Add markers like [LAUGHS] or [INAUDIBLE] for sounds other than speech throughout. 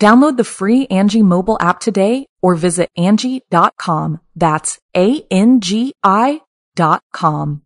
Download the free Angi mobile app today or visit Angi.com. That's A-N-G-I dot com.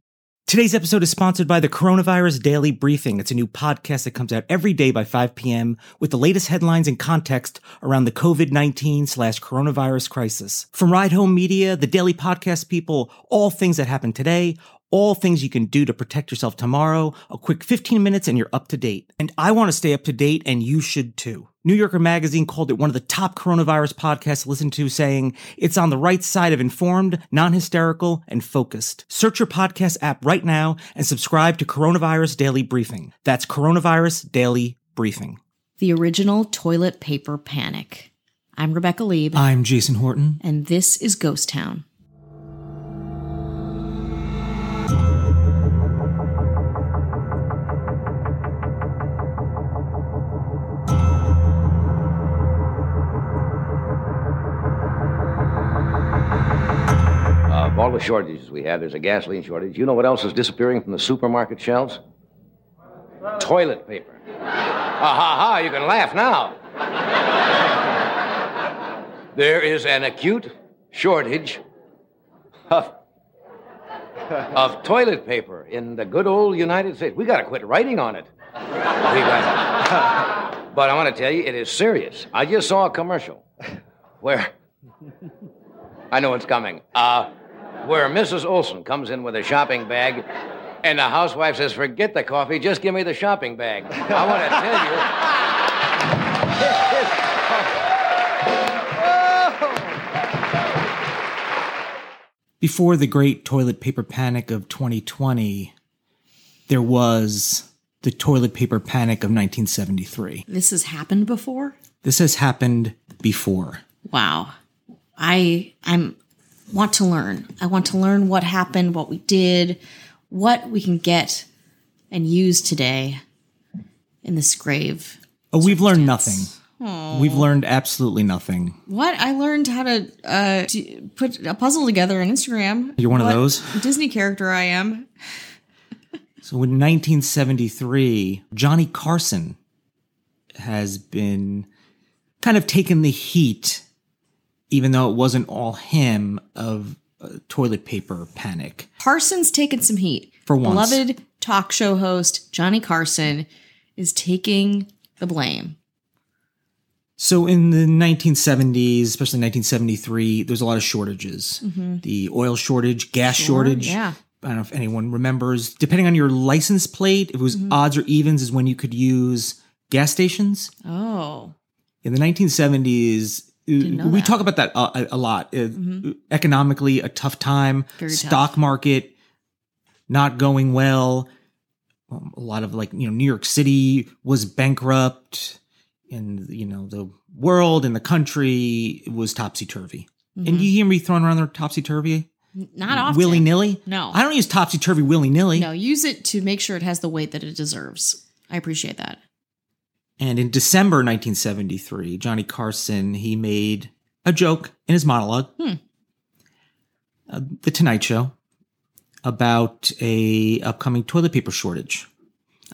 Today's episode is sponsored by the Coronavirus Daily Briefing. It's a new podcast that comes out every day by 5 p.m. with the latest headlines and context around the COVID-19 slash coronavirus crisis. From Ride Home Media, the Daily Podcast people, all things that happened today, all things you can do to protect yourself tomorrow, a quick 15 minutes and you're up to date. And I want to stay up to date and you should too. New Yorker Magazine called it one of the top coronavirus podcasts to listen to, saying it's on the right side of informed, non-hysterical, and focused. Search your podcast app right now and subscribe to Coronavirus Daily Briefing. That's Coronavirus Daily Briefing. The original toilet paper panic. I'm Rebecca Leib. I'm Jason Horton. And this is Ghost Town. Shortages we have, there's a gasoline shortage. You know what else is disappearing from the supermarket shelves? Toilet paper. Ha ha ha, you can laugh now. there is an acute shortage of, of toilet paper in the good old United States. We got to quit writing on it. But I want to tell you, it is serious. I just saw a commercial where. I know it's coming. Uh, where Mrs. Olson comes in with a shopping bag, and the housewife says, "Forget the coffee, just give me the shopping bag." I want to tell you. [LAUGHS] Before the great toilet paper panic of 2020, there was the toilet paper panic of 1973. This has happened before? This has happened before. Wow. I I'm want to learn. I want to learn what happened, what we did, what we can get and use today in this grave. Oh, we've learned nothing. We've learned absolutely nothing. What I learned how to uh to put a puzzle together on Instagram. You're one of those? Disney character I am. So in 1973, Johnny Carson has been kind of taken the heat, even though it wasn't all him, of uh, toilet paper panic. Carson's taken some heat. For once. Beloved talk show host Johnny Carson is taking the blame. So in the 1970s, especially 1973, there's a lot of shortages. The oil shortage, gas shortage. yeah. I don't know if anyone remembers. Depending on your license plate, if it was odds or evens, is when you could use gas stations. Oh. In the 1970s, know we that. talk about that a, a lot. Uh, Economically, a tough time. Very tough. Stock market not going well. Um, a lot of like you know, New York City was bankrupt, and you know the world and the country was topsy turvy. And you hear me throwing around the topsy turvy Not often. willy nilly. No. I don't use topsy turvy willy nilly. No, use it to make sure it has the weight that it deserves. I appreciate that. And in December 1973, Johnny Carson he made a joke in his monologue, Hmm. uh, The Tonight Show, about a upcoming toilet paper shortage.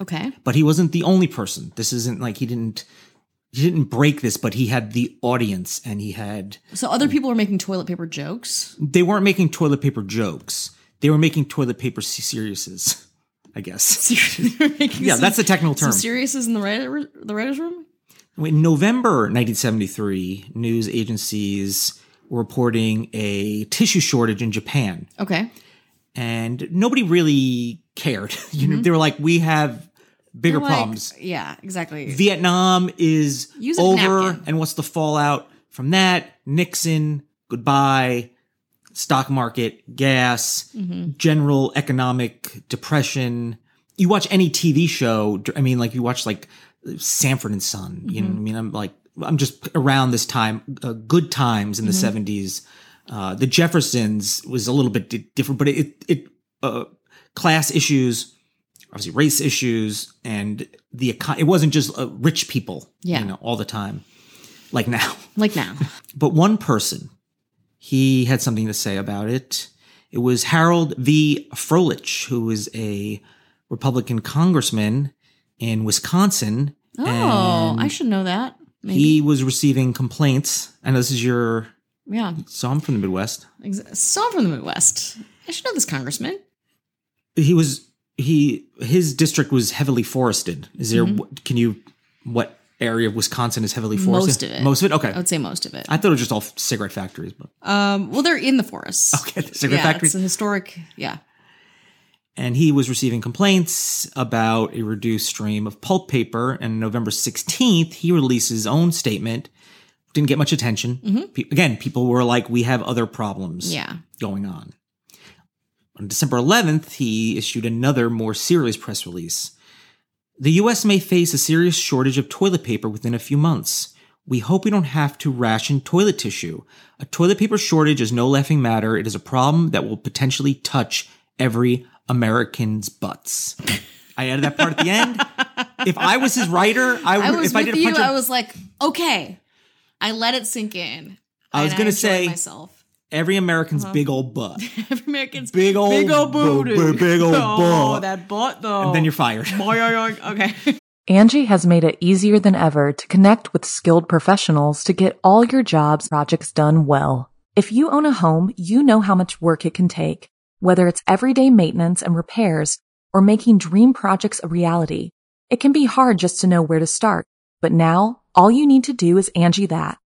Okay. But he wasn't the only person. This isn't like he didn't he didn't break this, but he had the audience, and he had So other people were making toilet paper jokes. they weren't making toilet paper jokes. They were making toilet paper seriouses, I guess. [LAUGHS] Yeah, that's the technical term. serious is in the writer, the writers' room. In November 1973, news agencies were reporting a tissue shortage in Japan. Okay. and nobody really cared. [LAUGHS] you know, mm-hmm. they were like, we have bigger like- problems. Yeah, exactly. Vietnam is over, napkin. and what's the fallout from that? Nixon, goodbye. Stock market, gas, Mm-hmm. general economic depression. You watch any TV show. I mean, like you watch like Sanford and Son. You know, what I mean, I'm like, I'm just around this time. Uh, good times in the Mm-hmm. 70s. Uh, the Jeffersons was a little bit di- different, but it it uh, class issues obviously race issues and the econ- it wasn't just uh, rich people Yeah. you know all the time like now like now. [LAUGHS] but one person he had something to say about it it was harold v Froehlich who was a republican congressman in wisconsin Oh, I should know that. Maybe. he was receiving complaints i know this is your yeah. so i'm from the midwest Ex- So I'm from the Midwest. I should know this congressman. he was he his district was heavily forested is there mm-hmm. can you what area of wisconsin is heavily forested Mm-hmm. Most of it. most of it okay I would say most of it. I thought it was just all cigarette factories, but Um, well, they're in the forests. [LAUGHS] okay, the cigarette yeah, factories. it's a historic. Yeah. And he was receiving complaints about a reduced stream of pulp paper. And November 16th, he released his own statement. Didn't get much attention. Pe- again, people were like, we have other problems Yeah. going on. On December 11th, he issued another more serious press release. The US may face a serious shortage of toilet paper within a few months. We hope we don't have to ration toilet tissue. A toilet paper shortage is no laughing matter. It is a problem that will potentially touch every American's butts. I added that part at the end. If I was his writer, I would. I was if I did a you. of- I was like, okay. I let it sink in. I was gonna say- myself. Every American's uh-huh. big old butt, [LAUGHS] Every American's Big old big old bu- booty. bu- big old oh, butt. that butt though. and then you're fired. [LAUGHS] okay. [LAUGHS] Angi has made it easier than ever to connect with skilled professionals to get all your jobs projects done well. If you own a home, you know how much work it can take, whether it's everyday maintenance and repairs or making dream projects a reality. It can be hard just to know where to start, but now all you need to do is Angi that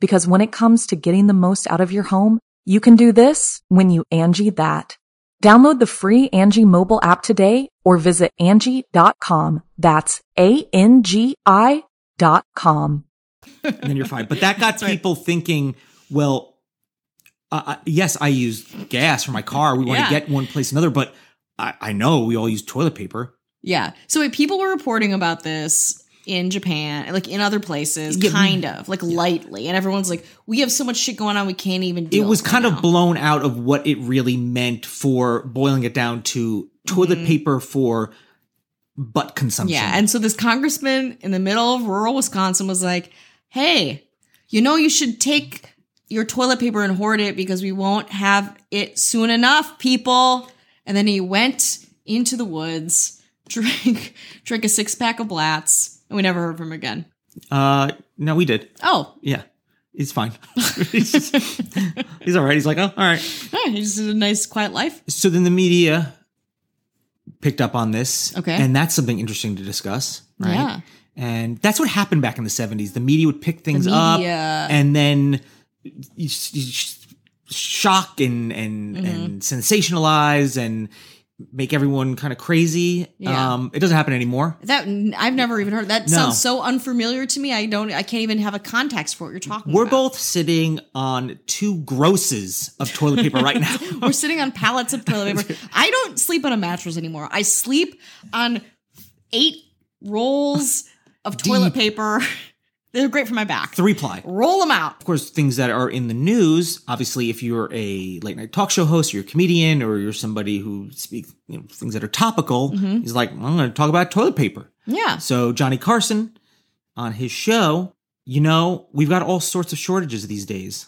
Because when it comes to getting the most out of your home, you can do this when you Angi that. Download the free Angi mobile app today or visit Angi.com. That's A-N-G-I dot com. and then you're fine. But that got [LAUGHS] people thinking, well, uh, uh, yes, I use gas for my car. We want Yeah. to get one place another, but I, I know we all use toilet paper. Yeah. So wait, people were reporting about this in Japan, like in other places, Yeah, kind of like lightly, and everyone's like, "We have so much shit going on, we can't even." It was right kind now." of blown out of what it really meant for boiling it down to toilet paper for butt consumption. Mm-hmm. Yeah, and so this congressman in the middle of rural Wisconsin was like, "Hey, you know you should take your toilet paper and hoard it because we won't have it soon enough, people." And then he went into the woods, [LAUGHS] drank drank a six pack of Blatz, we never heard from him again. uh, no, we did. Oh, Yeah, he's fine. [LAUGHS] he's, just- [LAUGHS] he's all right. He's like, oh, all right. yeah, he just had a nice quiet life. So then the media picked up on this. Okay. And that's something interesting to discuss. Right. Yeah. And that's what happened back in the 70s. The media would pick things up media. and then you, you sh- shock and and Mm-hmm. and sensationalize and make everyone kind of crazy. Yeah. Um it doesn't happen anymore. That I've never even heard. That No. sounds so unfamiliar to me. I don't. I can't even have a context for what you're talking We're about. both sitting on two grosses of toilet paper right now. [LAUGHS] We're sitting on pallets of toilet paper. I don't sleep on a mattress anymore. I sleep on eight rolls of toilet paper. [LAUGHS] They're great for my back. Three ply. Roll them out. of course, things that are in the news. Obviously, if you're a late night talk show host, you're a comedian, or you're somebody who speaks you know, things that are topical, Mm-hmm. he's like, I'm going to talk about toilet paper. Yeah. So Johnny Carson on his show, you know, we've got all sorts of shortages these days.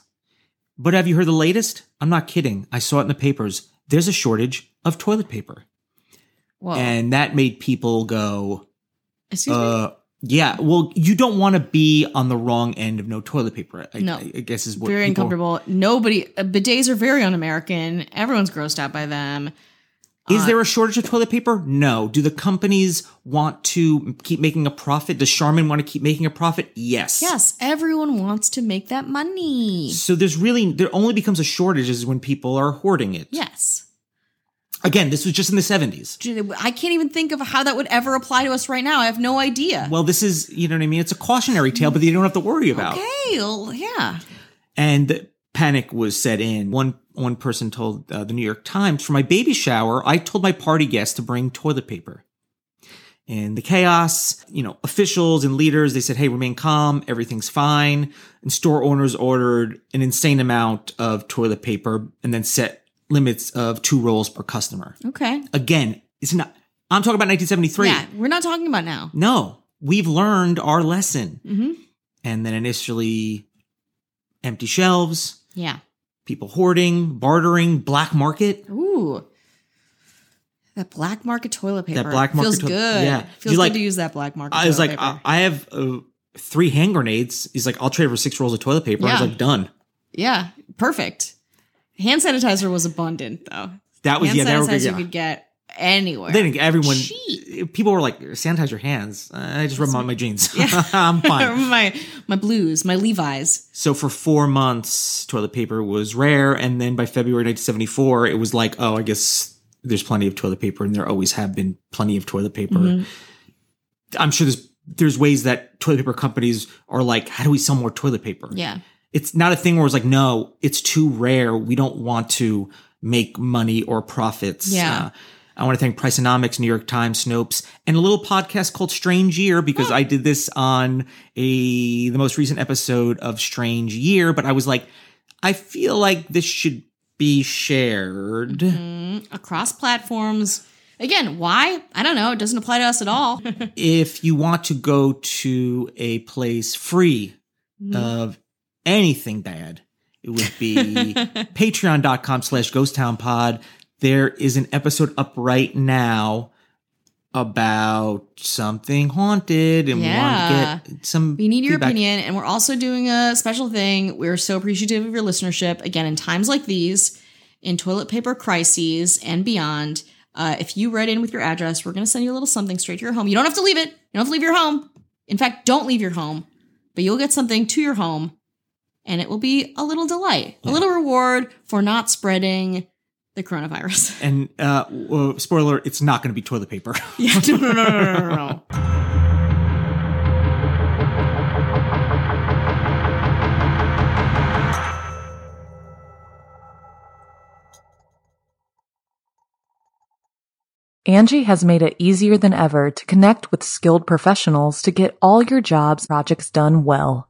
But have you heard the latest? I'm not kidding. I saw it in the papers. There's a shortage of toilet paper. Whoa. and that made people go, Excuse me. Yeah. Well, you don't want to be on the wrong end of no toilet paper. I, No. I, I guess is what Very people- uncomfortable. Nobody uh, bidets are very un-American. Everyone's grossed out by them. Is Uh, there a shortage of toilet paper? No. Do the companies want to keep making a profit? Does Charmin want to keep making a profit? Yes. Yes, everyone wants to make that money. So there's really there only becomes a shortage is when people are hoarding it. Yes. Again, this was just in the 70s. I can't even think of how that would ever apply to us right now. I have no idea. Well, this is, you know what I mean? It's a cautionary tale, but you don't have to worry about. okay, well, yeah. And panic was set in. One one person told uh, the New York Times, "For my baby shower, I told my party guests to bring toilet paper." In the chaos, you know, officials and leaders they said, "Hey, remain calm. Everything's fine." And store owners ordered an insane amount of toilet paper and then set limits of two rolls per customer. Okay. Again, it's not. I'm talking about 1973. Yeah, we're not talking about now. No, we've learned our lesson. Mhm. And then initially, empty shelves, Yeah. people hoarding, bartering, black market. Ooh. That black market toilet paper. That black market feels toi- good. yeah. Feels You good like- to use that black market. I was like. I, I have uh, three hand grenades. He's like, I'll trade for six rolls of toilet paper. I was like, done. yeah, perfect. Hand sanitizer was abundant though. That was Hand yeah. They were sanitizer Yeah. you could get anywhere. Then everyone, Cheap. people were like, sanitize your hands. I just rub on my jeans. Yeah. [LAUGHS] I'm [LAUGHS] fine. my my blues, my Levi's. So for four months, toilet paper was rare, and then by February 1974, it was like, oh, I guess there's plenty of toilet paper, and there always have been plenty of toilet paper. Mm-hmm. I'm sure there's there's ways that toilet paper companies are like, how do we sell more toilet paper? Yeah. It's not a thing where it's like, no, it's too rare. We don't want to make money or profits. Yeah. Uh, I want to thank Priceonomics, New York Times, Snopes, and a little podcast called Strange Year because I did this on a the most recent episode of Strange Year. But I was like, I feel like this should be shared. Mm-hmm. Across platforms. Again, why? I don't know. It doesn't apply to us at all. [LAUGHS] If you want to go to a place free of anything bad, it would be [LAUGHS] patreon.com slash ghost town pod. There is an episode up right now about something haunted and Yeah. we want to get some We need your feedback. opinion, and we're also doing a special thing. We're so appreciative of your listenership. Again, in times like these, in toilet paper crises and beyond, uh, if you write in with your address, we're going to send you a little something straight to your home. You don't have to leave it. You don't have to leave your home. In fact, don't leave your home, but you'll get something to your home, and it will be a little delight, a little reward for not spreading the coronavirus. [LAUGHS] And uh, uh, spoiler, alert, it's not going to be toilet paper. [LAUGHS] yeah, no, no, no, no, no, no, no. Angi has made it easier than ever to connect with skilled professionals to get all your jobs projects done well.